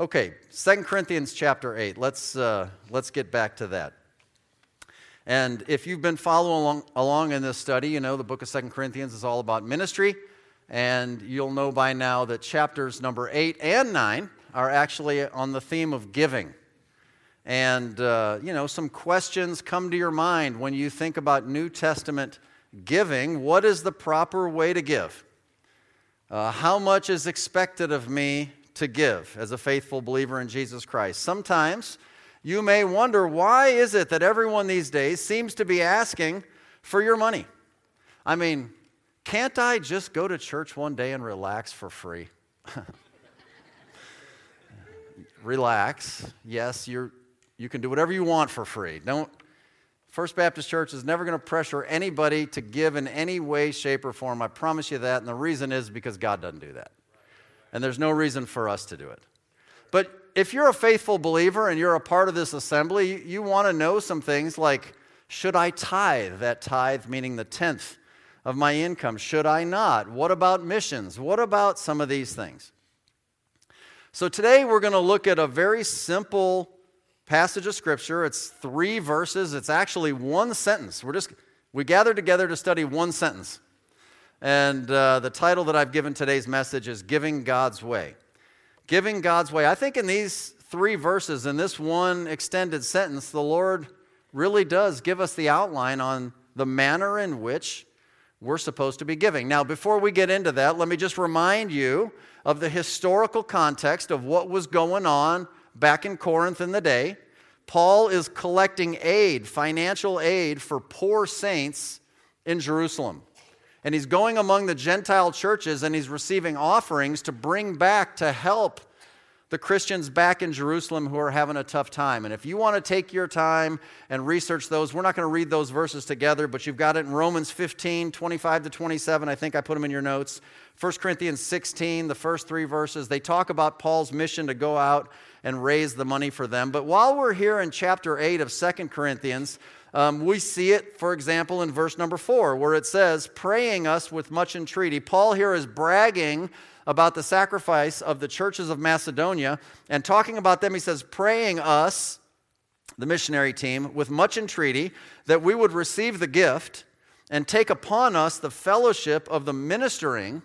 Okay, 2 Corinthians chapter 8. Let's, uh, let's get back to that. And if you've been following along, along in this study, you know the book of 2 Corinthians is all about ministry. And you'll know by now that chapters number 8 and 9 are actually on the theme of giving. And, uh, you know, some questions come to your mind when you think about New Testament giving. What is the proper way to give? Uh, how much is expected of me to give as a faithful believer in Jesus Christ? Sometimes you may wonder why is it that everyone these days seems to be asking for your money? I mean, can't I just go to church one day and relax for free? relax. Yes, you're, you can do whatever you want for free. Don't, First Baptist Church is never going to pressure anybody to give in any way, shape, or form. I promise you that. And the reason is because God doesn't do that. And there's no reason for us to do it. But if you're a faithful believer and you're a part of this assembly, you, want to know some things like should I tithe? That tithe meaning the tenth of my income. Should I not? What about missions? What about some of these things? So today we're going to look at a very simple passage of scripture. It's three verses. It's actually one sentence. We're just we gathered together to study one sentence. And uh, the title that I've given today's message is Giving God's Way. Giving God's Way. I think in these three verses, in this one extended sentence, the Lord really does give us the outline on the manner in which we're supposed to be giving. Now, before we get into that, let me just remind you of the historical context of what was going on back in Corinth in the day. Paul is collecting aid, financial aid for poor saints in Jerusalem. And he's going among the Gentile churches and he's receiving offerings to bring back to help the Christians back in Jerusalem who are having a tough time. And if you want to take your time and research those, we're not going to read those verses together, but you've got it in Romans 15, 25 to 27. I think I put them in your notes. 1 Corinthians 16, the first three verses, they talk about Paul's mission to go out and raise the money for them. But while we're here in chapter 8 of 2 Corinthians, um, we see it, for example, in verse number 4, where it says, praying us with much entreaty. Paul here is bragging about the sacrifice of the churches of Macedonia and talking about them. He says, praying us, the missionary team, with much entreaty that we would receive the gift and take upon us the fellowship of the ministering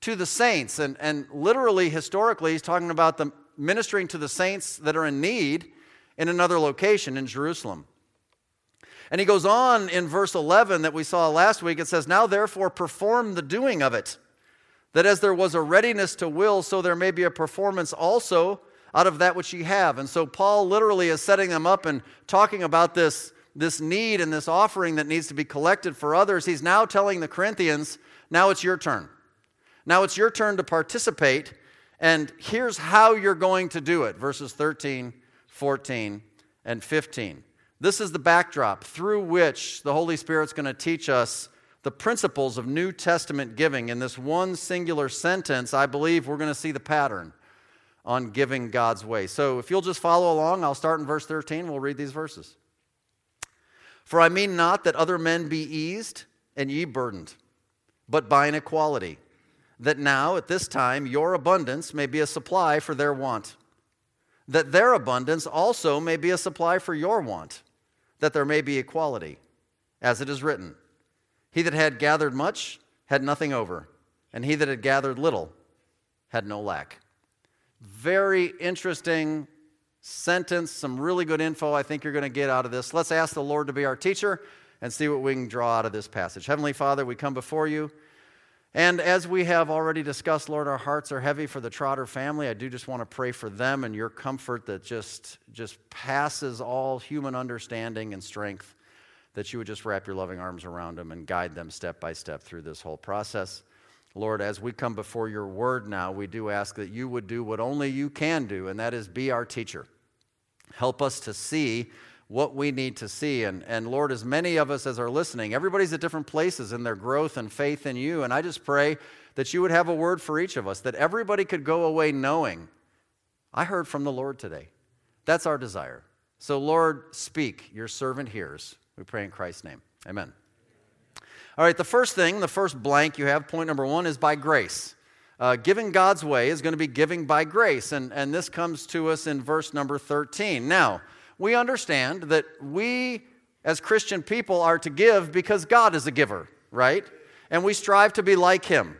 to the saints. And, and literally, historically, he's talking about the ministering to the saints that are in need in another location in Jerusalem. And he goes on in verse 11 that we saw last week. It says, Now therefore perform the doing of it, that as there was a readiness to will, so there may be a performance also out of that which ye have. And so Paul literally is setting them up and talking about this, this need and this offering that needs to be collected for others. He's now telling the Corinthians, Now it's your turn. Now it's your turn to participate, and here's how you're going to do it verses 13, 14, and 15. This is the backdrop through which the Holy Spirit's going to teach us the principles of New Testament giving. In this one singular sentence, I believe we're going to see the pattern on giving God's way. So if you'll just follow along, I'll start in verse 13. We'll read these verses. For I mean not that other men be eased and ye burdened, but by an equality that now, at this time, your abundance may be a supply for their want, that their abundance also may be a supply for your want, that there may be equality, as it is written He that had gathered much had nothing over, and he that had gathered little had no lack. Very interesting sentence, some really good info I think you're going to get out of this. Let's ask the Lord to be our teacher and see what we can draw out of this passage. Heavenly Father, we come before you. And as we have already discussed, Lord, our hearts are heavy for the Trotter family. I do just want to pray for them and your comfort that just, just passes all human understanding and strength, that you would just wrap your loving arms around them and guide them step by step through this whole process. Lord, as we come before your word now, we do ask that you would do what only you can do, and that is be our teacher. Help us to see what we need to see. And, and Lord, as many of us as are listening, everybody's at different places in their growth and faith in you. And I just pray that you would have a word for each of us, that everybody could go away knowing, I heard from the Lord today. That's our desire. So, Lord, speak. Your servant hears. We pray in Christ's name. Amen. All right, the first thing, the first blank you have, point number one, is by grace. Uh, giving God's way is going to be giving by grace, and, and this comes to us in verse number 13. Now, we understand that we as Christian people are to give because God is a giver, right? And we strive to be like Him.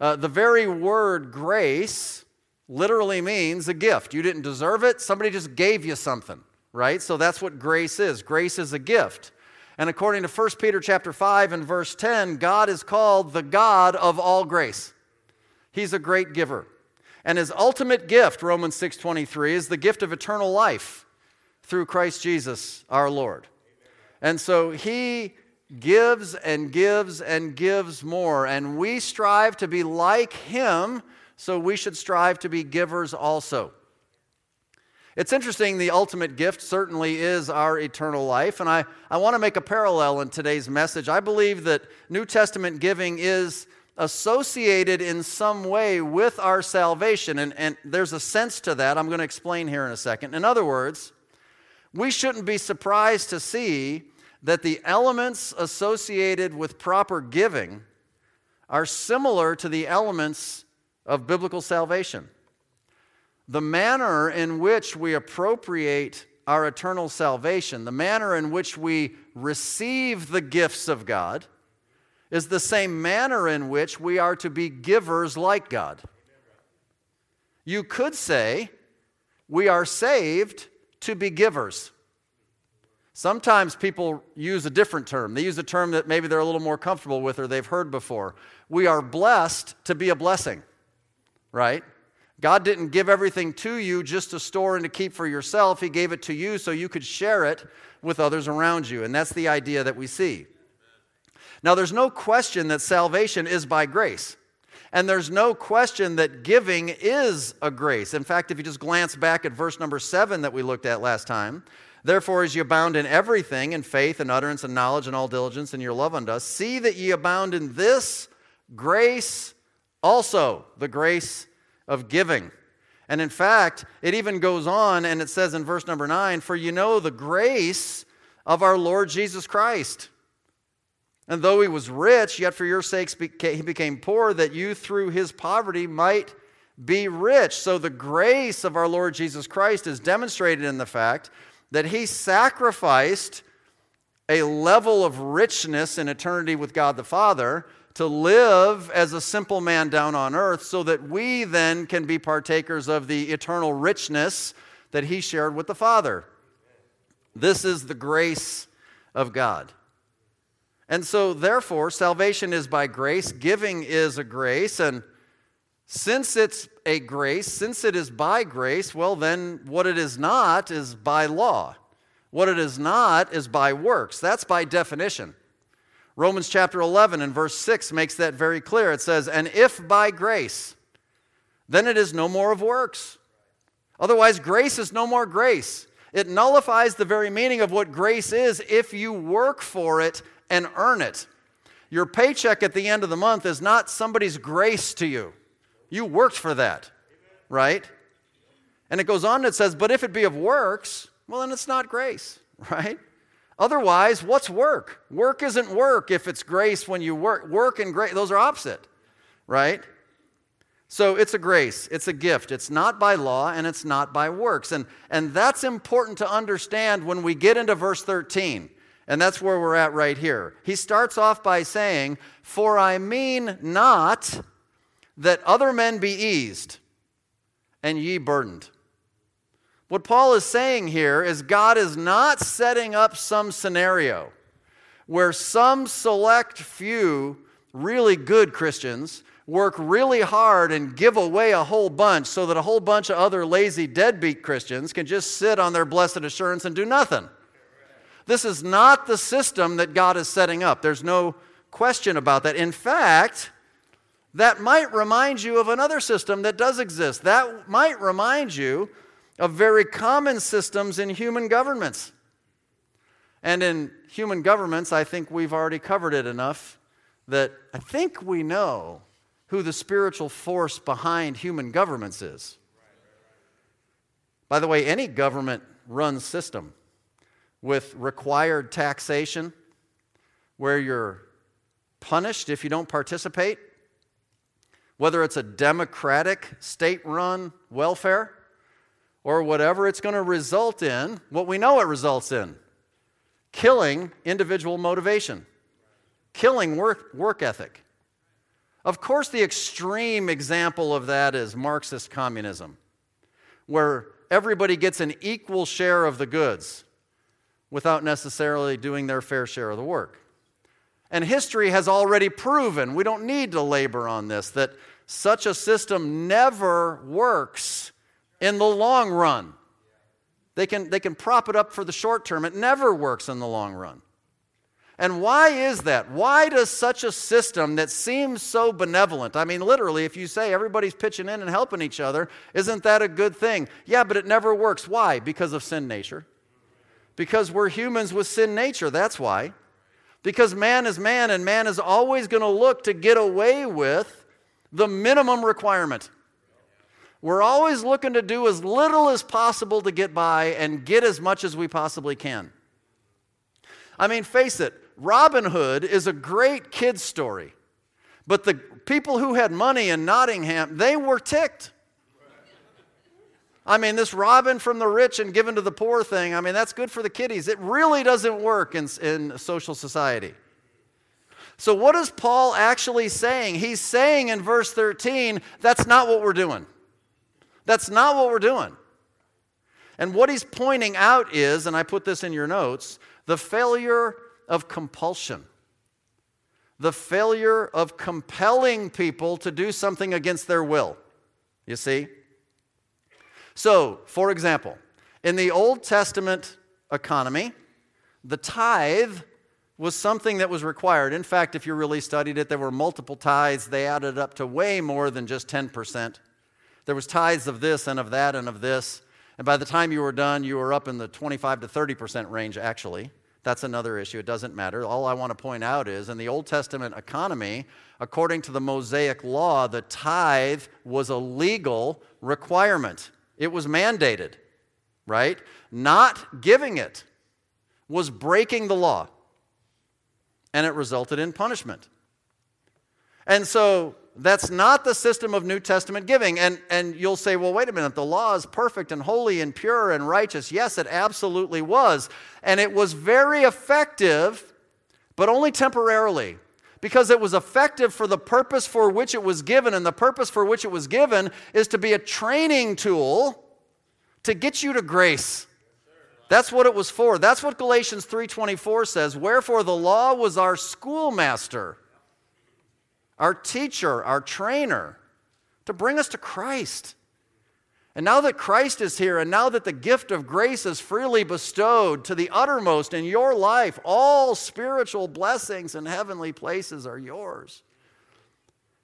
Uh, the very word grace literally means a gift. You didn't deserve it, somebody just gave you something, right? So that's what grace is. Grace is a gift. And according to 1 Peter chapter 5 and verse 10, God is called the God of all grace. He's a great giver. And his ultimate gift, Romans 6:23, is the gift of eternal life through Christ Jesus our Lord. And so he gives and gives and gives more and we strive to be like him, so we should strive to be givers also. It's interesting, the ultimate gift certainly is our eternal life. And I, I want to make a parallel in today's message. I believe that New Testament giving is associated in some way with our salvation. And, and there's a sense to that I'm going to explain here in a second. In other words, we shouldn't be surprised to see that the elements associated with proper giving are similar to the elements of biblical salvation the manner in which we appropriate our eternal salvation, the manner in which we receive the gifts of God, is the same manner in which we are to be givers like God. You could say we are saved to be givers. Sometimes people use a different term. They use a term that maybe they're a little more comfortable with or they've heard before. We are blessed to be a blessing, right? God didn't give everything to you just to store and to keep for yourself. He gave it to you so you could share it with others around you. And that's the idea that we see. Now, there's no question that salvation is by grace. And there's no question that giving is a grace. In fact, if you just glance back at verse number seven that we looked at last time, therefore, as you abound in everything, in faith and utterance and knowledge and all diligence and your love unto us, see that ye abound in this grace also, the grace of giving. And in fact, it even goes on and it says in verse number nine, For you know the grace of our Lord Jesus Christ. And though he was rich, yet for your sakes he became poor, that you through his poverty might be rich. So the grace of our Lord Jesus Christ is demonstrated in the fact that he sacrificed a level of richness in eternity with God the Father to live as a simple man down on earth so that we then can be partakers of the eternal richness that he shared with the Father. This is the grace of God. And so, therefore, salvation is by grace, giving is a grace, and since it's a grace, since it is by grace, well, then what it is not is by law. What it is not is by works. That's by definition. Romans chapter 11 and verse 6 makes that very clear. It says, And if by grace, then it is no more of works. Otherwise, grace is no more grace. It nullifies the very meaning of what grace is if you work for it and earn it. Your paycheck at the end of the month is not somebody's grace to you. You worked for that, right? And it goes on and it says, But if it be of works, well, then it's not grace, right? Otherwise, what's work? Work isn't work if it's grace when you work. Work and grace, those are opposite, right? So it's a grace, it's a gift. It's not by law and it's not by works. And, and that's important to understand when we get into verse 13. And that's where we're at right here. He starts off by saying, For I mean not that other men be eased and ye burdened. What Paul is saying here is God is not setting up some scenario where some select few really good Christians work really hard and give away a whole bunch so that a whole bunch of other lazy deadbeat Christians can just sit on their blessed assurance and do nothing. This is not the system that God is setting up. There's no question about that. In fact, that might remind you of another system that does exist. That might remind you of very common systems in human governments. And in human governments, I think we've already covered it enough that I think we know who the spiritual force behind human governments is. By the way, any government run system with required taxation, where you're punished if you don't participate, whether it's a democratic, state run welfare or whatever it's going to result in, what we know it results in killing individual motivation, killing work, work ethic. Of course, the extreme example of that is Marxist communism, where everybody gets an equal share of the goods without necessarily doing their fair share of the work. And history has already proven, we don't need to labor on this, that such a system never works in the long run. They can, they can prop it up for the short term, it never works in the long run. And why is that? Why does such a system that seems so benevolent, I mean, literally, if you say everybody's pitching in and helping each other, isn't that a good thing? Yeah, but it never works. Why? Because of sin nature. Because we're humans with sin nature, that's why. Because man is man, and man is always going to look to get away with the minimum requirement. We're always looking to do as little as possible to get by and get as much as we possibly can. I mean, face it, Robin Hood is a great kid's story. But the people who had money in Nottingham, they were ticked. I mean, this robbing from the rich and giving to the poor thing, I mean, that's good for the kiddies. It really doesn't work in, in social society. So, what is Paul actually saying? He's saying in verse 13, that's not what we're doing. That's not what we're doing. And what he's pointing out is, and I put this in your notes, the failure of compulsion. The failure of compelling people to do something against their will. You see? So, for example, in the Old Testament economy, the tithe was something that was required. In fact, if you really studied it, there were multiple tithes. They added up to way more than just 10%. There was tithes of this and of that and of this. And by the time you were done, you were up in the 25 to 30% range, actually. That's another issue. It doesn't matter. All I want to point out is in the Old Testament economy, according to the Mosaic law, the tithe was a legal requirement. It was mandated, right? Not giving it was breaking the law, and it resulted in punishment. And so that's not the system of New Testament giving. And, and you'll say, well, wait a minute, the law is perfect and holy and pure and righteous. Yes, it absolutely was. And it was very effective, but only temporarily because it was effective for the purpose for which it was given. And the purpose for which it was given is to be a training tool to get you to grace. That's what it was for. That's what Galatians 3:24 says, "Wherefore the law was our schoolmaster, our teacher, our trainer to bring us to Christ." And now that Christ is here, and now that the gift of grace is freely bestowed to the uttermost in your life, all spiritual blessings and heavenly places are yours.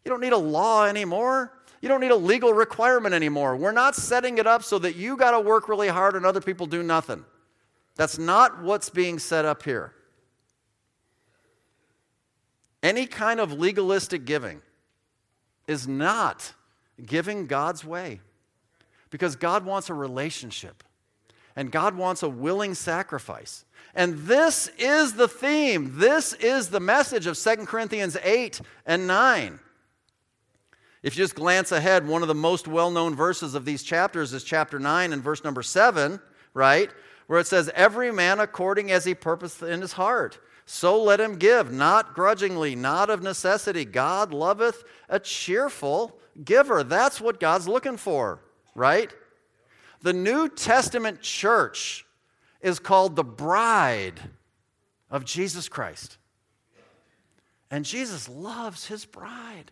You don't need a law anymore. You don't need a legal requirement anymore. We're not setting it up so that you got to work really hard and other people do nothing. That's not what's being set up here. Any kind of legalistic giving is not giving God's way. Because God wants a relationship and God wants a willing sacrifice. And this is the theme. This is the message of 2 Corinthians 8 and 9. If you just glance ahead, one of the most well known verses of these chapters is chapter 9 and verse number 7, right? Where it says, Every man according as he purposeth in his heart. So let him give, not grudgingly, not of necessity. God loveth a cheerful giver. That's what God's looking for right? The New Testament church is called the bride of Jesus Christ. And Jesus loves his bride.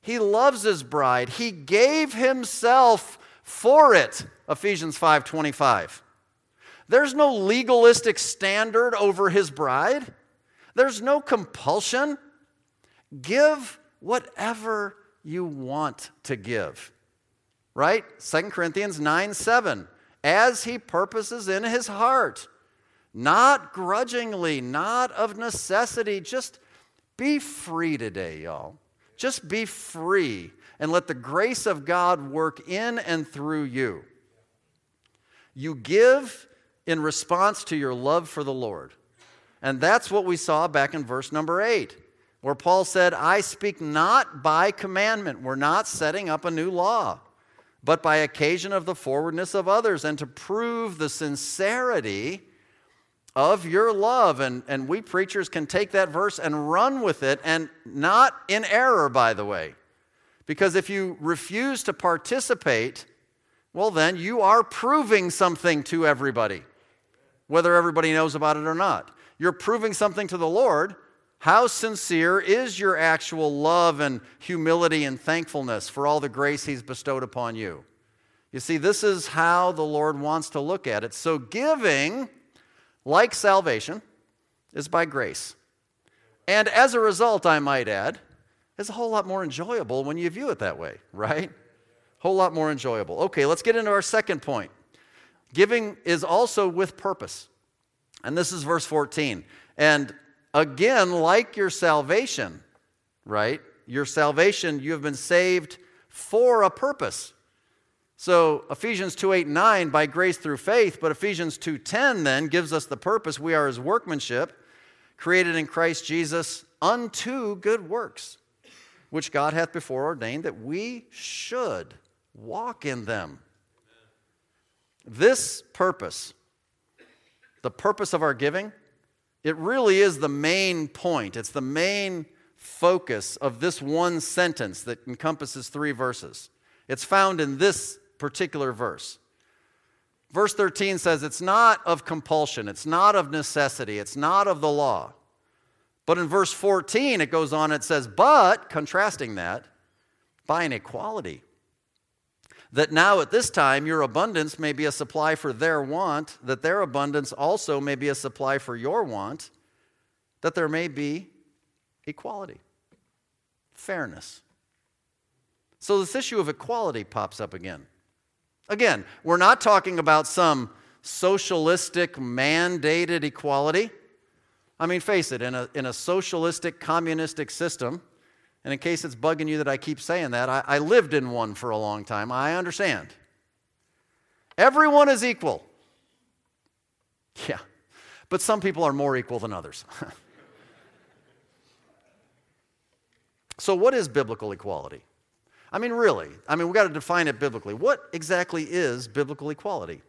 He loves his bride. He gave himself for it. Ephesians 5:25. There's no legalistic standard over his bride. There's no compulsion. Give whatever you want to give right? 2 Corinthians 9 7. As he purposes in his heart, not grudgingly, not of necessity. Just be free today, y'all. Just be free and let the grace of God work in and through you. You give in response to your love for the Lord. And that's what we saw back in verse number 8 where Paul said, I speak not by commandment. We're not setting up a new law, but by occasion of the forwardness of others, and to prove the sincerity of your love. And, and we preachers can take that verse and run with it, and not in error, by the way. Because if you refuse to participate, well, then you are proving something to everybody, whether everybody knows about it or not. You're proving something to the Lord. How sincere is your actual love and humility and thankfulness for all the grace He's bestowed upon you? You see, this is how the Lord wants to look at it. So, giving like salvation, is by grace. And as a result, I might add, is a whole lot more enjoyable when you view it that way, right? Whole lot more enjoyable. Okay, let's get into our second point. Giving is also with purpose. And this is verse 14. And again, like your salvation, right? Your salvation, you have been saved for a purpose. So Ephesians 2 8 9, by grace through faith, but Ephesians 2 10 then gives us the purpose. We are his workmanship, created in Christ Jesus unto good works, which God hath before ordained that we should walk in them. This purpose, the purpose of our giving, it really is the main point. It's the main focus of this one sentence that encompasses three verses. It's found in this particular verse. Verse 13 says it's not of compulsion, it's not of necessity, it's not of the law. But in verse 14, it goes on, it says, but, contrasting that, by an equality. That now at this time your abundance may be a supply for their want, that their abundance also may be a supply for your want, that there may be equality, fairness. So this issue of equality pops up again. Again, we're not talking about some socialistic mandated equality. I mean, face it, in a, in a socialistic communistic system, and in case it's bugging you that I keep saying that, I, I lived in one for a long time. I understand. Everyone is equal. Yeah, but some people are more equal than others. so, what is biblical equality? I mean, really, I mean, we've got to define it biblically. What exactly is biblical equality?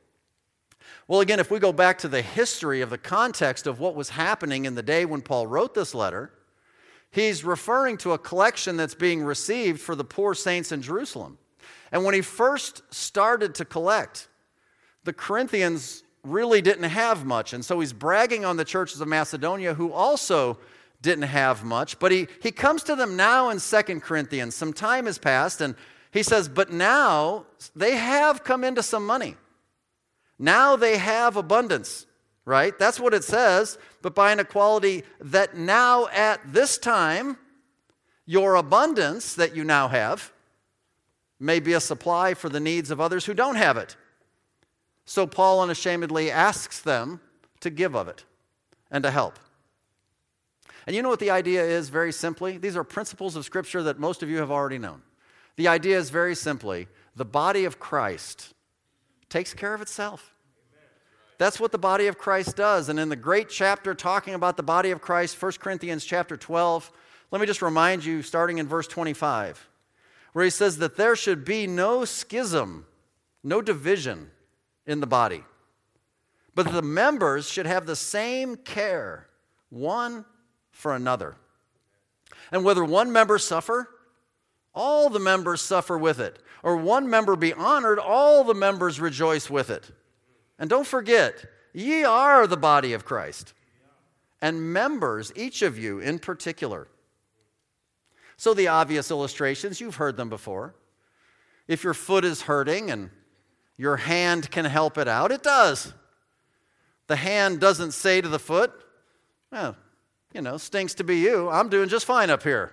Well, again, if we go back to the history of the context of what was happening in the day when Paul wrote this letter, he's referring to a collection that's being received for the poor saints in Jerusalem. And when he first started to collect, the Corinthians really didn't have much. And so he's bragging on the churches of Macedonia who also didn't have much. But he, he comes to them now in Second Corinthians. Some time has passed, and he says, But now they have come into some money. Now they have abundance, right? That's what it says. But by an equality that now at this time, your abundance that you now have may be a supply for the needs of others who don't have it. So Paul unashamedly asks them to give of it and to help. And you know what the idea is very simply? These are principles of Scripture that most of you have already known. The idea is very simply the body of Christ takes care of itself. That's what the body of Christ does. And in the great chapter talking about the body of Christ, 1 Corinthians chapter 12, let me just remind you, starting in verse 25, where he says that there should be no schism, no division in the body, but the members should have the same care one for another. And whether one member suffer, all the members suffer with it. Or one member be honored, all the members rejoice with it. And don't forget, ye are the body of Christ, and members, each of you in particular. So, the obvious illustrations, you've heard them before. If your foot is hurting and your hand can help it out, it does. The hand doesn't say to the foot, well, you know, stinks to be you. I'm doing just fine up here.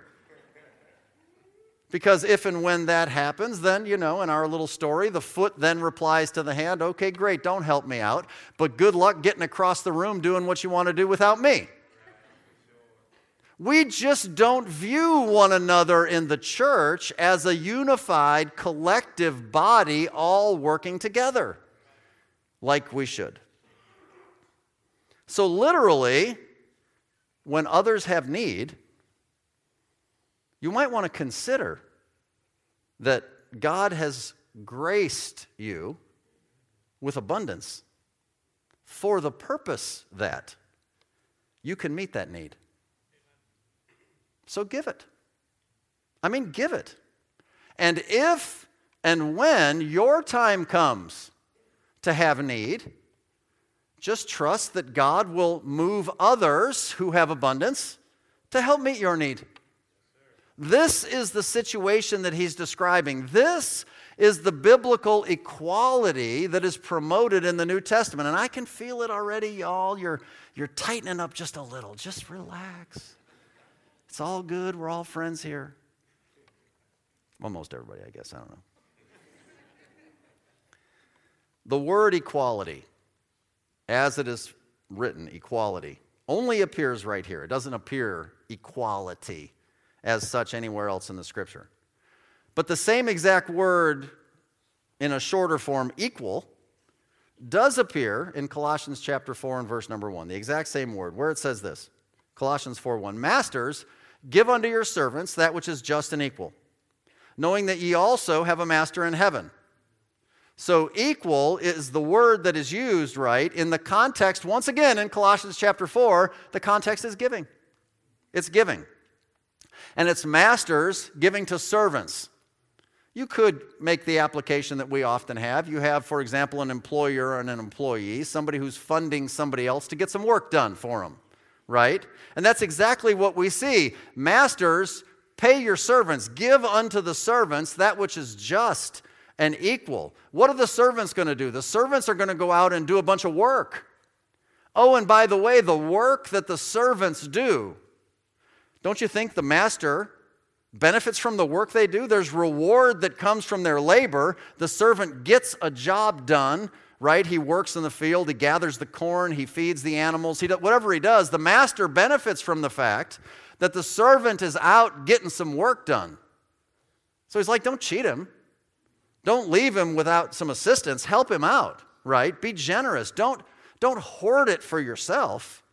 Because if and when that happens, then, you know, in our little story, the foot then replies to the hand, okay, great, don't help me out, but good luck getting across the room doing what you want to do without me. We just don't view one another in the church as a unified collective body all working together like we should. So, literally, when others have need, you might want to consider that God has graced you with abundance for the purpose that you can meet that need. So give it. I mean, give it. And if and when your time comes to have need, just trust that God will move others who have abundance to help meet your need. This is the situation that he's describing. This is the biblical equality that is promoted in the New Testament. And I can feel it already, y'all. You're, you're tightening up just a little. Just relax. It's all good. We're all friends here. Almost everybody, I guess. I don't know. The word equality, as it is written, equality, only appears right here. It doesn't appear equality as such anywhere else in the scripture. But the same exact word in a shorter form, equal, does appear in Colossians chapter 4 and verse number 1. The exact same word, where it says this Colossians 4 1 Masters, give unto your servants that which is just and equal, knowing that ye also have a master in heaven. So, equal is the word that is used, right? In the context, once again, in Colossians chapter 4, the context is giving. It's giving. And it's masters giving to servants. You could make the application that we often have. You have, for example, an employer and an employee, somebody who's funding somebody else to get some work done for them, right? And that's exactly what we see. Masters, pay your servants, give unto the servants that which is just and equal. What are the servants going to do? The servants are going to go out and do a bunch of work. Oh, and by the way, the work that the servants do, don't you think the master benefits from the work they do. There's reward that comes from their labor. The servant gets a job done, right? He works in the field, he gathers the corn, he feeds the animals, he does, whatever he does. The master benefits from the fact that the servant is out getting some work done. So he's like, don't cheat him. Don't leave him without some assistance. Help him out, right? Be generous. Don't, don't hoard it for yourself.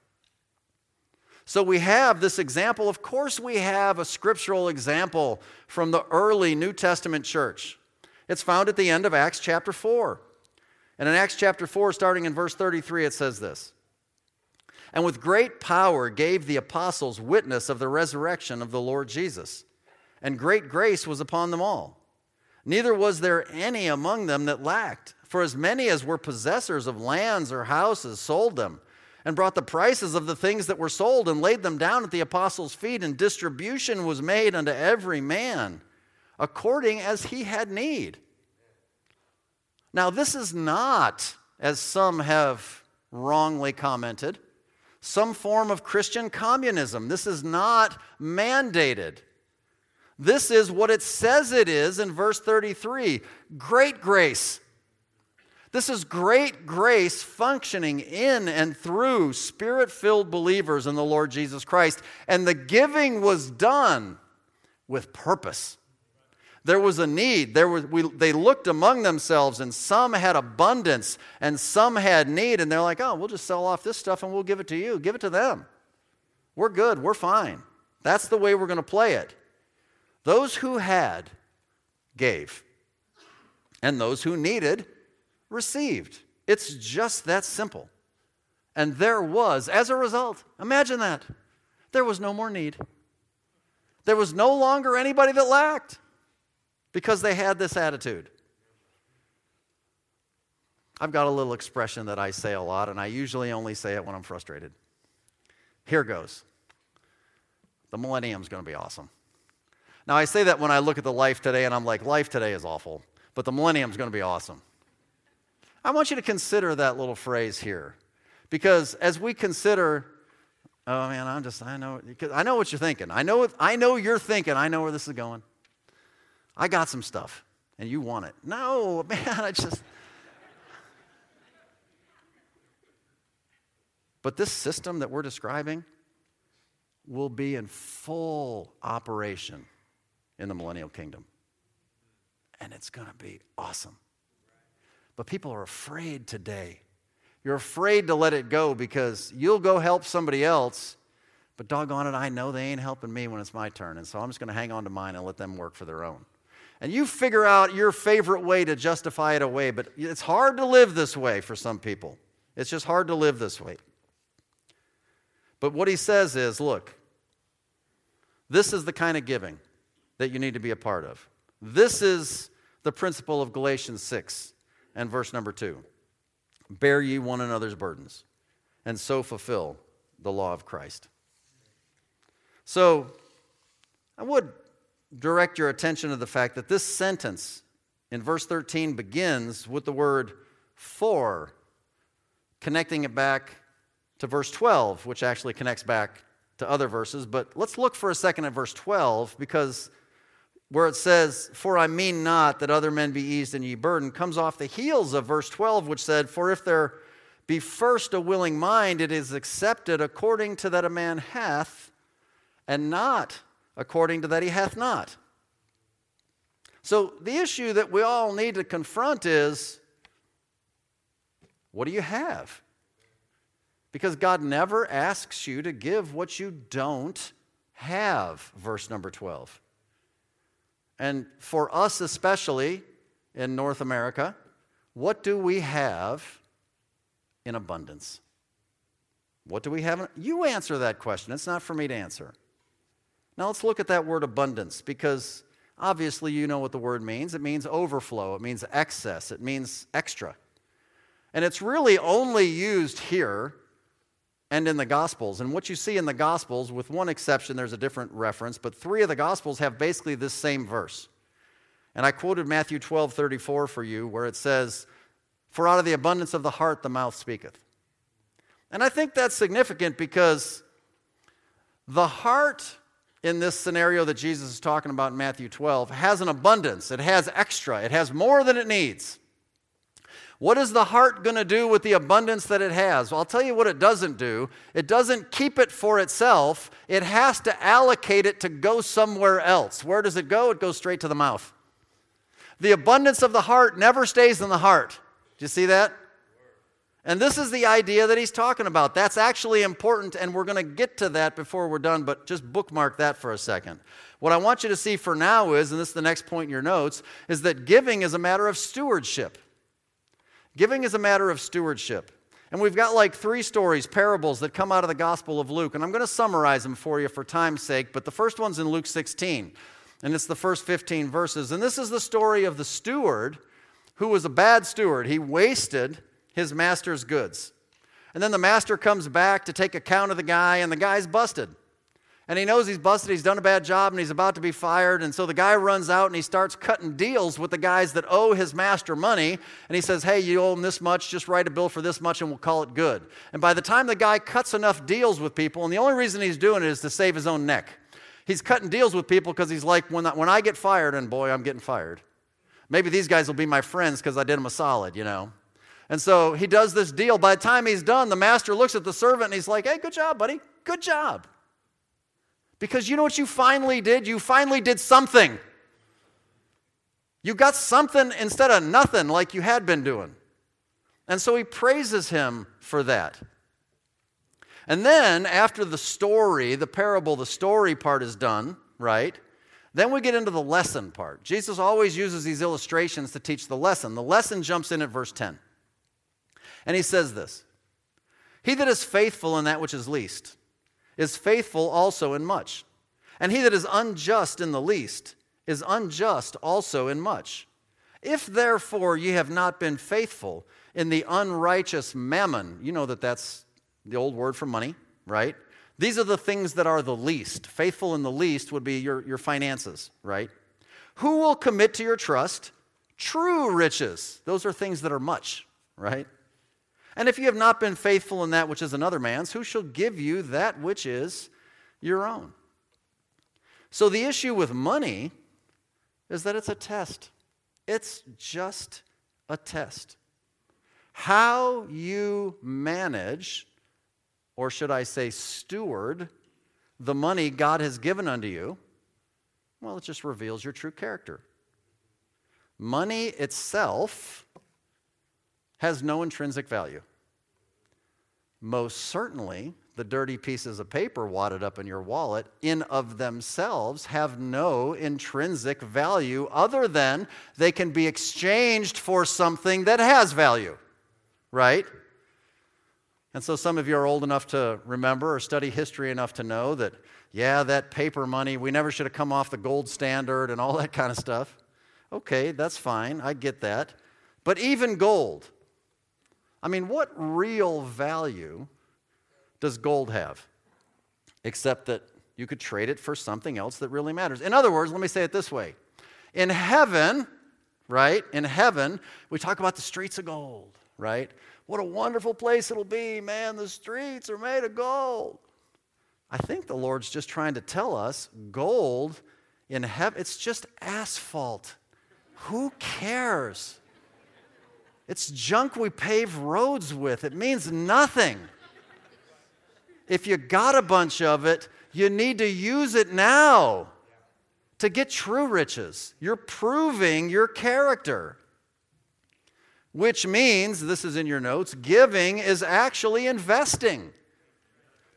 So we have this example. Of course, we have a scriptural example from the early New Testament church. It's found at the end of Acts chapter 4. And in Acts chapter 4, starting in verse 33, it says this And with great power gave the apostles witness of the resurrection of the Lord Jesus, and great grace was upon them all. Neither was there any among them that lacked, for as many as were possessors of lands or houses sold them and brought the prices of the things that were sold and laid them down at the apostles' feet, and distribution was made unto every man according as he had need. Now, this is not, as some have wrongly commented, some form of Christian communism. This is not mandated. This is what it says it is in verse 33 great grace this is great grace functioning in and through spirit filled believers in the Lord Jesus Christ. And the giving was done with purpose. There was a need. There was, we, they looked among themselves, and some had abundance, and some had need. And they're like, oh, we'll just sell off this stuff and we'll give it to you. Give it to them. We're good. We're fine. That's the way we're going to play it. Those who had gave, and those who needed received. It's just that simple. And there was, as a result, imagine that, there was no more need. There was no longer anybody that lacked because they had this attitude. I've got a little expression that I say a lot, and I usually only say it when I'm frustrated. Here goes The millennium's going to be awesome. Now, I say that when I look at the life today, and I'm like, life today is awful, but the millennium's going to be awesome. I want you to consider that little phrase here. Because as we consider, oh man, I'm just, I know, I know what you're thinking. I know, I know you're thinking, I know where this is going. I got some stuff and you want it. No, man, I just. But this system that we're describing will be in full operation in the millennial kingdom. And it's going to be awesome. But people are afraid today. You're afraid to let it go because you'll go help somebody else, But doggone it, I know they ain't helping me when it's my turn. And so I'm just going to hang on to mine and let them work for their own. And you figure out your favorite way to justify it away, but it's hard to live this way for some people. It's just hard to live this way. But what he says is look, this is the kind of giving that you need to be a part of. This is the principle of Galatians 6 and verse number 2. Bear ye one another's burdens, and so fulfill the law of Christ. So, I would direct your attention to the fact that this sentence in verse 13 begins with the word for, connecting it back to verse 12, which actually connects back to other verses. But let's look for a second at verse 12 because where it says, For I mean not that other men be eased and ye burdened, comes off the heels of verse 12, which said, For if there be first a willing mind, it is accepted according to that a man hath, and not according to that he hath not. So the issue that we all need to confront is what do you have? Because God never asks you to give what you don't have, verse number 12. And for us, especially in North America, what do we have in abundance? What do we have? You answer that question. It's not for me to answer. Now let's look at that word abundance because obviously you know what the word means. It means overflow, it means excess, it means extra. And it's really only used here and in the Gospels. And what you see in the Gospels, with one exception, there's a different reference, but three of the Gospels have basically this same verse. And I quoted Matthew 12 34 for you, where it says, For out of the abundance of the heart the mouth speaketh. And I think that's significant because the heart in this scenario that Jesus is talking about in Matthew 12 has an abundance, it has extra, it has more than it needs. What is the heart going to do with the abundance that it has? Well, I'll tell you what it doesn't do. It doesn't keep it for itself, it has to allocate it to go somewhere else. Where does it go? It goes straight to the mouth. The abundance of the heart never stays in the heart. Do you see that? And this is the idea that he's talking about. That's actually important, and we're going to get to that before we're done, but just bookmark that for a second. What I want you to see for now is, and this is the next point in your notes, is that giving is a matter of stewardship. Giving is a matter of stewardship. And we've got like three stories, parables that come out of the Gospel of Luke. And I'm going to summarize them for you for time's sake. But the first one's in Luke 16, and it's the first 15 verses. And this is the story of the steward who was a bad steward. He wasted his master's goods. And then the master comes back to take account of the guy, and the guy's busted and he knows he's busted, he's done a bad job, and he's about to be fired. And so the guy runs out and he starts cutting deals with the guys that owe his master money. And he says, Hey, you owe him this much, just write a bill for this much and we'll call it good. And by the time the guy cuts enough deals with people, and the only reason he's doing it is to save his own neck. He's cutting deals with people because he's like, when I, when I get fired, and boy, I'm getting fired. Maybe these guys will be my friends because I did them a solid, you know. And so he does this deal. By the time he's done, the master looks at the servant and he's like, Hey, good job, buddy. Good job. Because you know what you finally did? You finally did something. You got something instead of nothing like you had been doing. And so he praises him for that. And then, after the story, the parable, the story part is done, right? Then we get into the lesson part. Jesus always uses these illustrations to teach the lesson. The lesson jumps in at verse 10. And he says this He that is faithful in that which is least is faithful also in much. And he that is unjust in the least is unjust also in much. If therefore ye have not been faithful in the unrighteous mammon, you know that that's the old word for money, right? These are the things that are the least. Faithful in the least would be your, your finances, right? Who will commit to your trust true riches? Those are things that are much, right? And if you have not been faithful in that which is another man's, who shall give you that which is your own? So the issue with money is that it's a test. It's just a test. How you manage, or should I say, steward, the money God has given unto you, well, it just reveals your true character. Money itself has no intrinsic value. most certainly the dirty pieces of paper wadded up in your wallet in of themselves have no intrinsic value other than they can be exchanged for something that has value right? And so some of you are old enough to remember or study history enough to know that yeah that paper money we never should have come off the gold standard and all that kind of stuff. Okay that's fine. I get that. But even gold i mean what real value does gold have? Except that you could trade it for something else that really matters. In other words, let me say it this way In heaven, right? In heaven, we talk about the streets of gold, right? What a wonderful place it'll be, man. The streets are made of gold. I think the Lord's just trying to tell us gold in heaven, it's just asphalt. Who cares? It's junk we pave roads with. It means nothing if you got a bunch of it, you need to use it now to get true riches. You're proving your character. Which means, this is in your notes, giving is actually investing.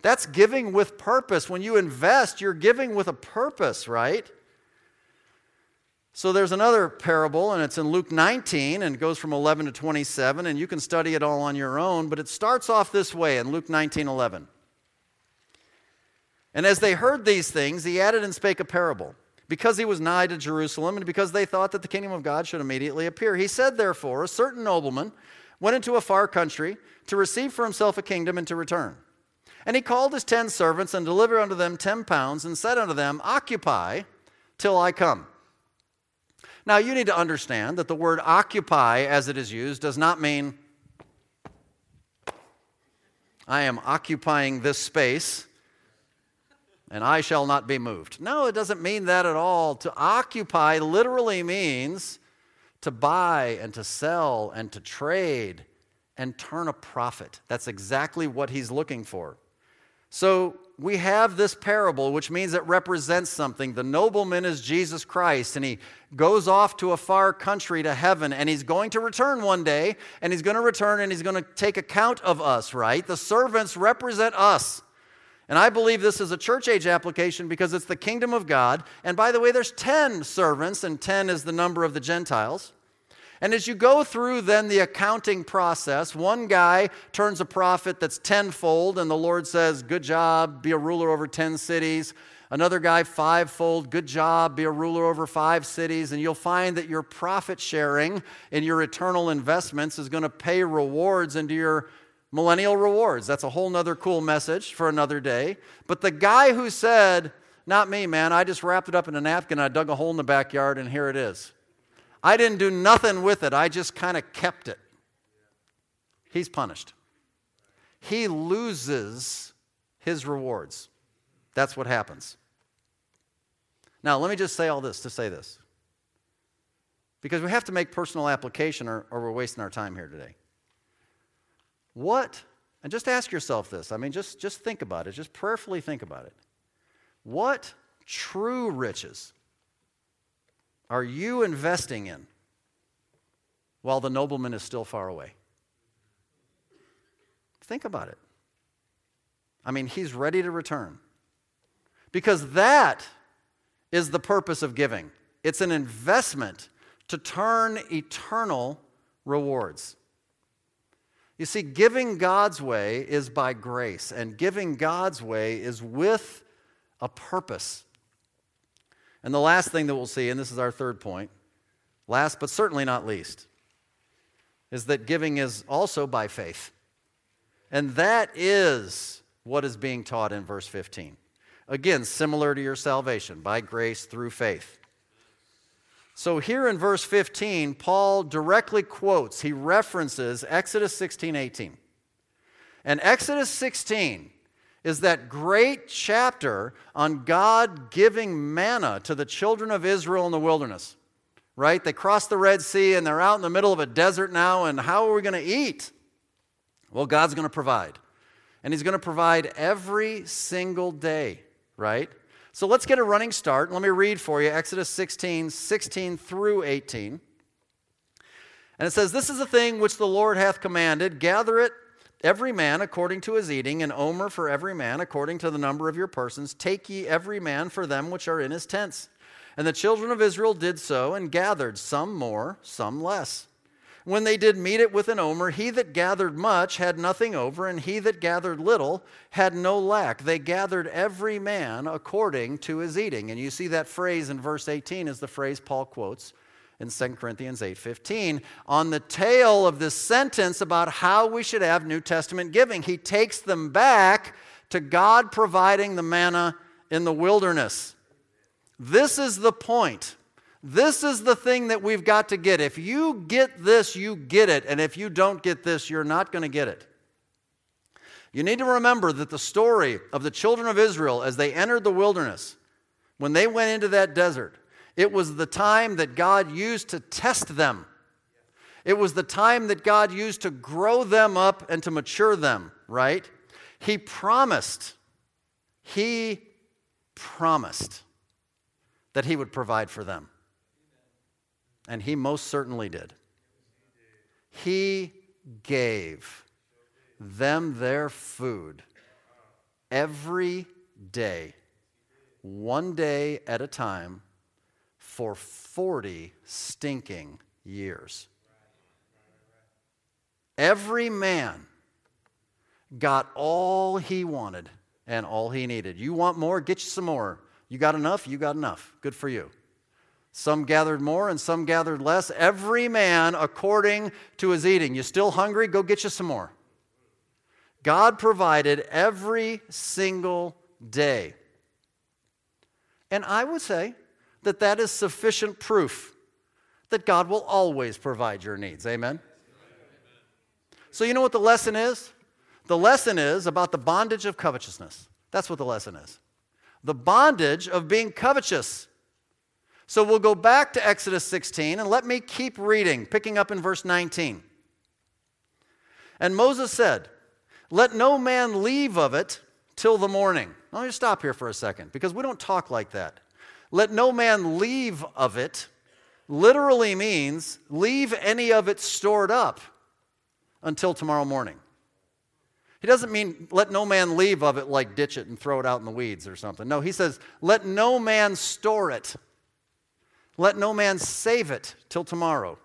That's giving with purpose. When you invest, you're giving with a purpose, right? So there's another parable, and it's in Luke 19, and it goes from 11 to 27, and you can study it all on your own, but it starts off this way in Luke 19 11. And as they heard these things, he added and spake a parable, because he was nigh to Jerusalem, and because they thought that the kingdom of God should immediately appear. He said, therefore, a certain nobleman went into a far country to receive for himself a kingdom and to return. And he called his ten servants and delivered unto them ten pounds, and said unto them, Occupy till I come. Now, you need to understand that the word occupy, as it is used, does not mean I am occupying this space and I shall not be moved. No, it doesn't mean that at all. To occupy literally means to buy and to sell and to trade and turn a profit. That's exactly what he's looking for. So we have this parable, which means it represents something. The nobleman is Jesus Christ, and he goes off to a far country to heaven, and he's going to return one day, and he's going to return and he's going to take account of us, right? The servants represent us. And I believe this is a church age application because it's the kingdom of God. And by the way, there's 10 servants, and 10 is the number of the Gentiles. And as you go through then the accounting process, one guy turns a profit that's tenfold, and the Lord says, Good job, be a ruler over 10 cities. Another guy, fivefold, good job, be a ruler over five cities. And you'll find that your profit sharing in your eternal investments is going to pay rewards into your millennial rewards. That's a whole nother cool message for another day. But the guy who said, Not me, man, I just wrapped it up in a napkin, I dug a hole in the backyard, and here it is. I didn't do nothing with it, I just kind of kept it. He's punished. He loses his rewards. That's what happens. Now, let me just say all this to say this. Because we have to make personal application or, or we're wasting our time here today. What, and just ask yourself this, I mean, just, just think about it, just prayerfully think about it. What true riches are you investing in while the nobleman is still far away? Think about it. I mean, he's ready to return. Because that is the purpose of giving it's an investment to turn eternal rewards. You see, giving God's way is by grace, and giving God's way is with a purpose. And the last thing that we'll see, and this is our third point, last but certainly not least, is that giving is also by faith. And that is what is being taught in verse 15. Again, similar to your salvation, by grace through faith. So here in verse 15, Paul directly quotes, he references Exodus 16 18. And Exodus 16 is that great chapter on God giving manna to the children of Israel in the wilderness, right? They crossed the Red Sea and they're out in the middle of a desert now, and how are we going to eat? Well, God's going to provide. And He's going to provide every single day, right? So let's get a running start. Let me read for you Exodus 16, 16 through 18. And it says, This is the thing which the Lord hath commanded gather it every man according to his eating, an omer for every man according to the number of your persons. Take ye every man for them which are in his tents. And the children of Israel did so and gathered, some more, some less. When they did mete it with an omer, he that gathered much had nothing over, and he that gathered little had no lack. They gathered every man according to his eating. And you see that phrase in verse 18 is the phrase Paul quotes in 2 Corinthians 8:15 on the tail of this sentence about how we should have New Testament giving. He takes them back to God providing the manna in the wilderness. This is the point. This is the thing that we've got to get. If you get this, you get it. And if you don't get this, you're not going to get it. You need to remember that the story of the children of Israel as they entered the wilderness, when they went into that desert, it was the time that God used to test them. It was the time that God used to grow them up and to mature them, right? He promised, He promised that He would provide for them. And he most certainly did. He gave them their food every day, one day at a time, for 40 stinking years. Every man got all he wanted and all he needed. You want more? Get you some more. You got enough? You got enough. Good for you. Some gathered more and some gathered less. Every man according to his eating. You still hungry? Go get you some more. God provided every single day. And I would say that that is sufficient proof that God will always provide your needs. Amen? So, you know what the lesson is? The lesson is about the bondage of covetousness. That's what the lesson is. The bondage of being covetous. So we'll go back to Exodus 16 and let me keep reading, picking up in verse 19. And Moses said, Let no man leave of it till the morning. Let me stop here for a second because we don't talk like that. Let no man leave of it literally means leave any of it stored up until tomorrow morning. He doesn't mean let no man leave of it like ditch it and throw it out in the weeds or something. No, he says let no man store it let no man save it till tomorrow.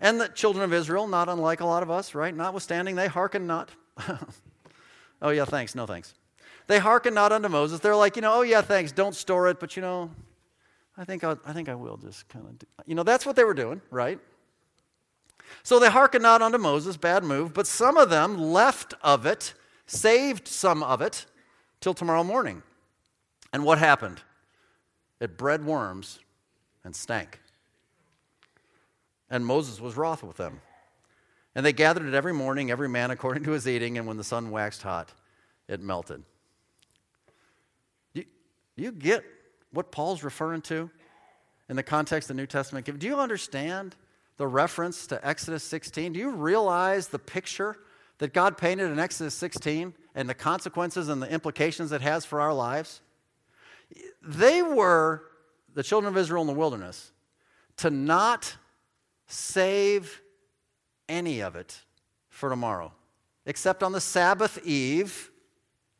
And the children of Israel, not unlike a lot of us, right? Notwithstanding, they hearken not. oh, yeah, thanks. No, thanks. They hearken not unto Moses. They're like, you know, oh, yeah, thanks. Don't store it, but you know, I think, I'll, I think I will just kind of, do. you know, that's what they were doing, right? So they hearken not unto Moses, bad move, but some of them left of it, saved some of it till tomorrow morning. And what happened? It bred worms and stank. And Moses was wroth with them. And they gathered it every morning, every man according to his eating, and when the sun waxed hot, it melted. You, get what Paul's referring to in the context of the New Testament? Do you understand the reference to Exodus 16? Do you realize the picture that God painted in Exodus 16 and the consequences and the implications it has for our lives? They were, the children of Israel in the wilderness, to not save any of it for tomorrow, except on the Sabbath eve.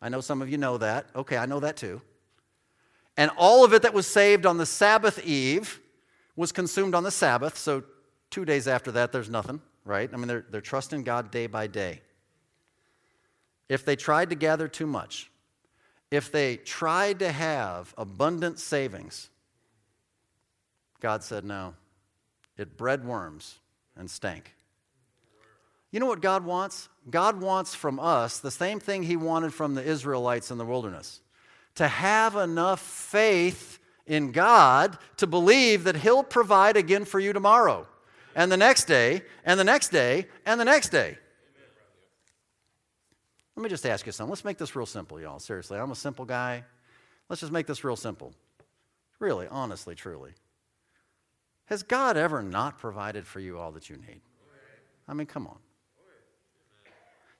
I know some of you know that. Okay, I know that too. And all of it that was saved on the Sabbath eve was consumed on the Sabbath. So two days after that, there's nothing, right? I mean, they're, they're trusting God day by day. If they tried to gather too much, if they tried to have abundant savings, God said no. It bred worms and stank. You know what God wants? God wants from us the same thing He wanted from the Israelites in the wilderness to have enough faith in God to believe that He'll provide again for you tomorrow, and the next day, and the next day, and the next day. Let me just ask you something. Let's make this real simple, y'all. Seriously, I'm a simple guy. Let's just make this real simple. Really, honestly, truly. Has God ever not provided for you all that you need? I mean, come on.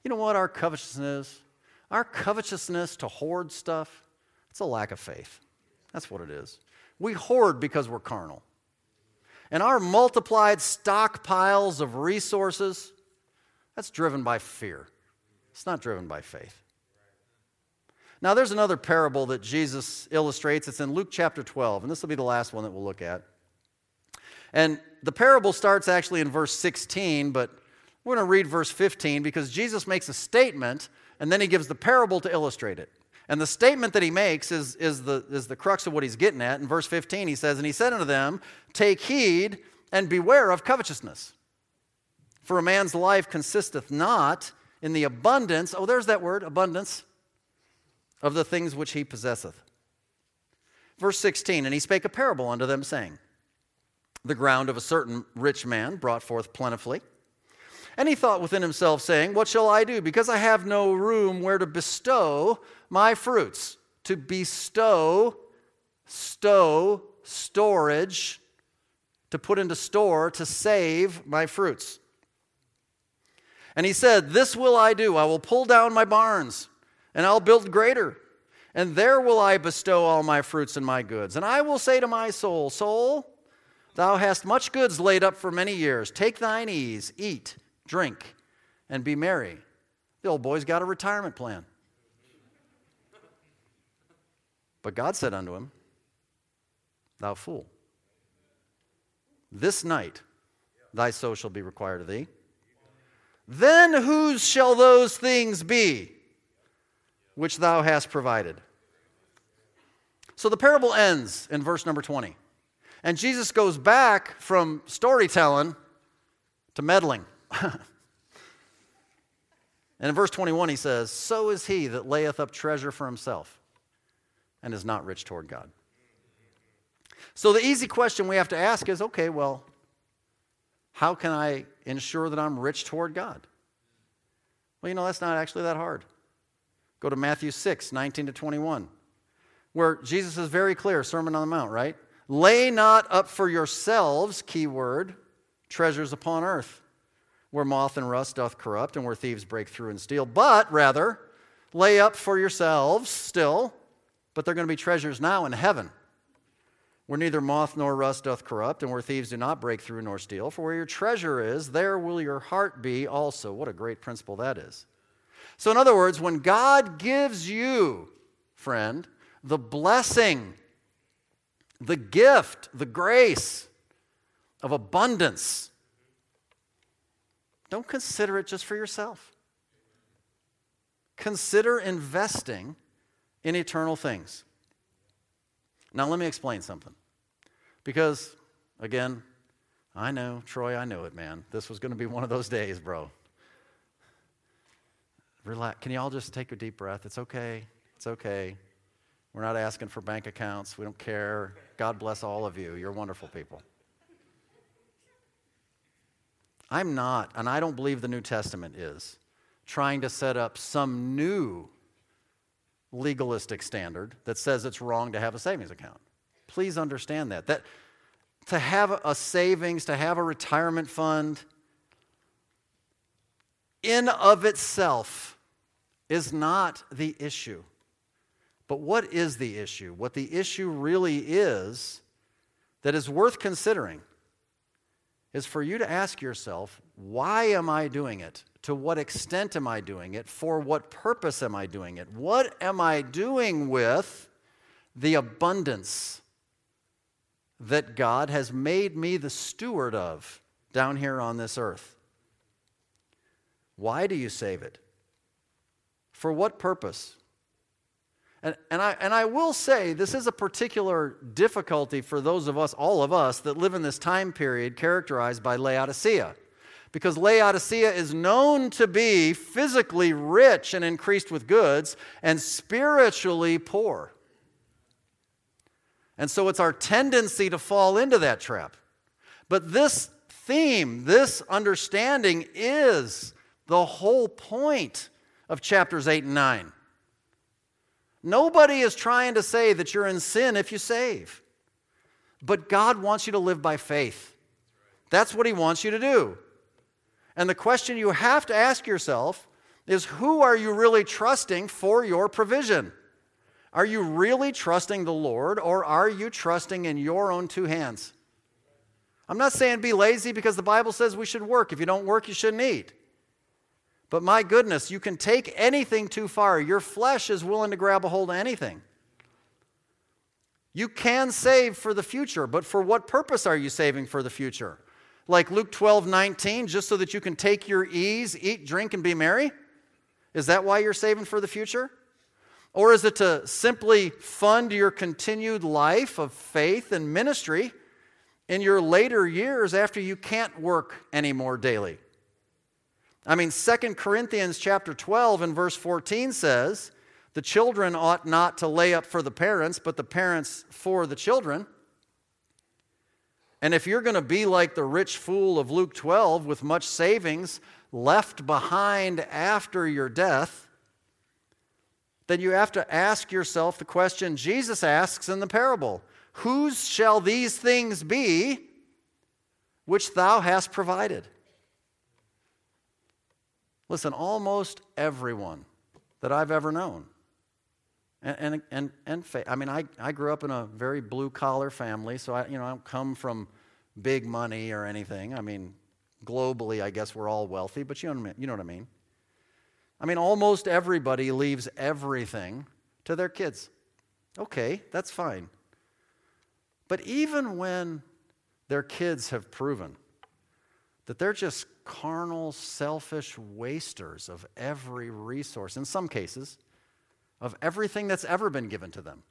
You know what our covetousness is? Our covetousness to hoard stuff, it's a lack of faith. That's what it is. We hoard because we're carnal. And our multiplied stockpiles of resources, That's driven by fear. It's not driven by faith. Now, there's another parable that Jesus illustrates. It's in Luke chapter 12, and this will be the last one that we'll look at. And the parable starts actually in verse 16, but we're going to read verse 15 because Jesus makes a statement and then he gives the parable to illustrate it. And the statement that he makes is, is, the, is the crux of what he's getting at. In verse 15, he says, And he said unto them, Take heed and beware of covetousness. For a man's life consisteth not in the abundance, oh, there's that word, abundance, of the things which he possesseth. Verse 16, And he spake a parable unto them, saying, The ground of a certain rich man brought forth plentifully. And he thought within himself, saying, What shall I do? Because I have no room where to bestow my fruits. To bestow, stow, storage, to put into store, to save my fruits. And he said, This will I do. I will pull down my barns, and I'll build greater. And there will I bestow all my fruits and my goods. And I will say to my soul, Soul, thou hast much goods laid up for many years. Take thine ease, eat drink, and be merry. The old boy's got a retirement plan. But God said unto him, Thou fool, this night thy soul shall be required of thee. Then whose shall those things be which thou hast provided? So the parable ends in verse number 20. And Jesus goes back from storytelling to meddling. and in verse 21, he says, So is he that layeth up treasure for himself and is not rich toward God. So the easy question we have to ask is okay, well, how can I ensure that I'm rich toward God? Well, you know, that's not actually that hard. Go to Matthew 6, 19 to 21, where Jesus is very clear, Sermon on the Mount, right? Lay not up for yourselves, key word, treasures upon earth where moth and rust doth corrupt, and where thieves break through and steal, but rather lay up for yourselves still, but they're going to be treasures now in heaven, where neither moth nor rust doth corrupt, and where thieves do not break through nor steal. For where your treasure is, there will your heart be also. What a great principle that is. So, in other words, when God gives you, friend, the blessing, the gift, the grace of abundance, don't consider it just for yourself. Consider investing in eternal things. Now, let me explain something. Because, again, I know, Troy, I know it, man. This was going to be one of those days, bro. Relax. Can you all just take a deep breath? It's okay. It's okay. We're not asking for bank accounts. We don't care. God bless all of you. You're wonderful people. I'm not, and I don't believe the New Testament is, trying to set up some new legalistic standard that says it's wrong to have a savings account. Please understand that. That to have a savings, to have a retirement fund, in of itself is not the issue. But what is the issue? What the issue really is that is worth considering is for you to ask yourself, why am I doing it? To what extent am I doing it? For what purpose am I doing it? What am I doing with the abundance that God has made me the steward of down here on this earth? Why do you save it? For what purpose? And, and, I, and I will say, this is a particular difficulty for those of us, all of us, that live in this time period characterized by Laodicea. Because Laodicea is known to be physically rich and increased with goods, and spiritually poor. And so it's our tendency to fall into that trap. But this theme, this understanding is the whole point of chapters 8 and 9. Nobody is trying to say that you're in sin if you save. But God wants you to live by faith. That's what He wants you to do. And the question you have to ask yourself is who are you really trusting for your provision? Are you really trusting the Lord or are you trusting in your own two hands? I'm not saying be lazy because the Bible says we should work. If you don't work, you shouldn't eat. But my goodness, you can take anything too far. Your flesh is willing to grab a hold of anything. You can save for the future, but for what purpose are you saving for the future? Like Luke 12, 19, just so that you can take your ease, eat, drink, and be merry? Is that why you're saving for the future? Or is it to simply fund your continued life of faith and ministry in your later years after you can't work anymore daily? I mean, 2 Corinthians chapter 12 and verse 14 says, the children ought not to lay up for the parents, but the parents for the children. And if you're going to be like the rich fool of Luke 12 with much savings left behind after your death, then you have to ask yourself the question Jesus asks in the parable Whose shall these things be which thou hast provided? Listen, almost everyone that I've ever known, and, and, and, and I mean, I, I grew up in a very blue collar family, so I, you know, I don't come from big money or anything. I mean, globally, I guess we're all wealthy, but you know, you know what I mean. I mean, almost everybody leaves everything to their kids. Okay, that's fine. But even when their kids have proven that they're just carnal, selfish wasters of every resource, in some cases, of everything that's ever been given to them.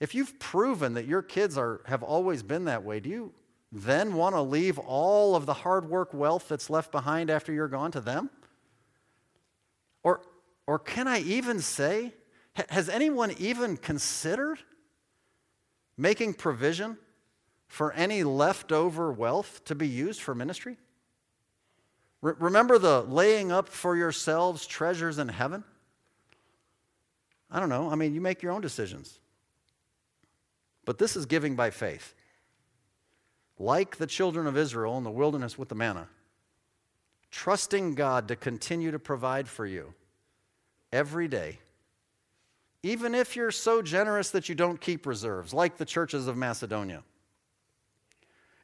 If you've proven that your kids are, have always been that way, do you then want to leave all of the hard work wealth that's left behind after you're gone to them? Or, or can I even say, has anyone even considered making provision for any leftover wealth to be used for ministry? Re- remember the laying up for yourselves treasures in heaven? I don't know. I mean, you make your own decisions. But this is giving by faith. Like the children of Israel in the wilderness with the manna trusting God to continue to provide for you every day, even if you're so generous that you don't keep reserves, like the churches of Macedonia.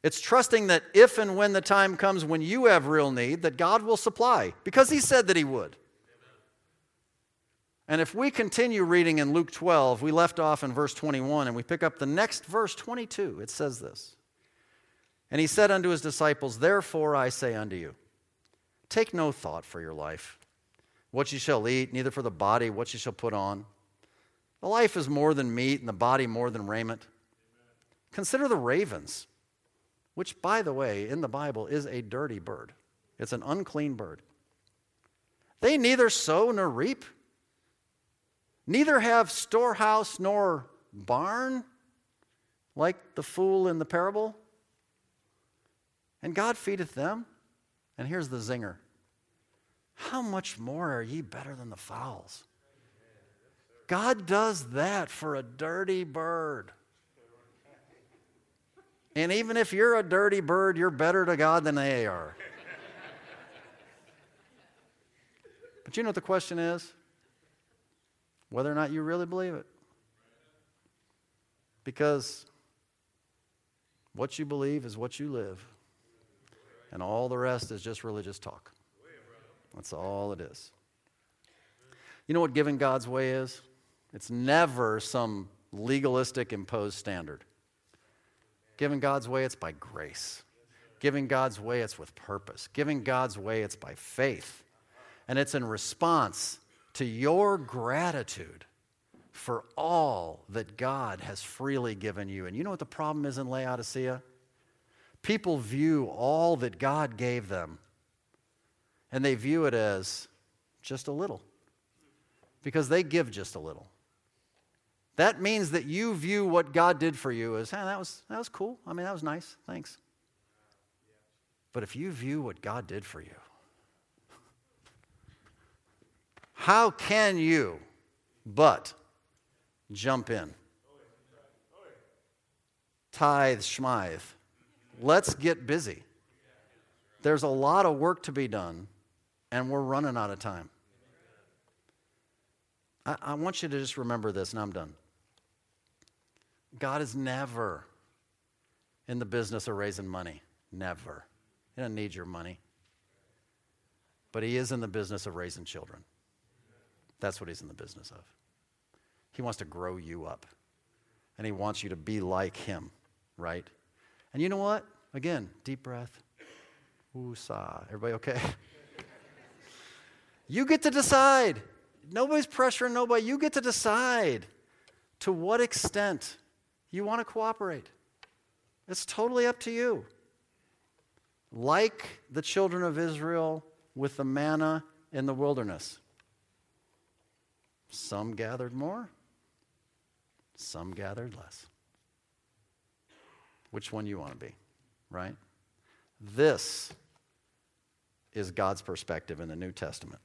It's trusting that if and when the time comes when you have real need, that God will supply, because He said that He would. And if we continue reading in Luke 12, we left off in verse 21 and we pick up the next verse 22. It says this And he said unto his disciples, Therefore I say unto you, Take no thought for your life, what ye shall eat, neither for the body what ye shall put on. The life is more than meat, and the body more than raiment. Consider the ravens, which, by the way, in the Bible is a dirty bird. It's an unclean bird. They neither sow nor reap, neither have storehouse nor barn, like the fool in the parable. And God feedeth them. And here's the zinger How much more are ye better than the fowls? God does that for a dirty bird. And even if you're a dirty bird, you're better to God than they are. But you know what the question is? Whether or not you really believe it. Because what you believe is what you live. And all the rest is just religious talk. That's all it is. You know what giving God's way is? It's never some legalistic imposed standard. Giving God's way, it's by grace. Giving God's way, it's with purpose. Giving God's way, it's by faith. And it's in response to your gratitude for all that God has freely given you. And you know what the problem is in Laodicea? People view all that God gave them, and they view it as just a little because they give just a little. That means that you view what God did for you as, hey, that was, that was cool. I mean, that was nice. Thanks. But if you view what God did for you, how can you but jump in? Tithe, schmythe. Let's get busy. There's a lot of work to be done, and we're running out of time. I, I want you to just remember this, and I'm done. God is never in the business of raising money. Never. He doesn't need your money. but he is in the business of raising children. That's what he's in the business of. He wants to grow you up, and he wants you to be like him, right? And you know what? Again, deep breath. Ooh, Woosah. Everybody okay? you get to decide. Nobody's pressuring nobody. You get to decide to what extent you want to cooperate. It's totally up to you. Like the children of Israel with the manna in the wilderness. Some gathered more, some gathered less. Which one you want to be, right? This is God's perspective in the New Testament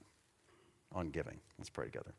on giving. Let's pray together.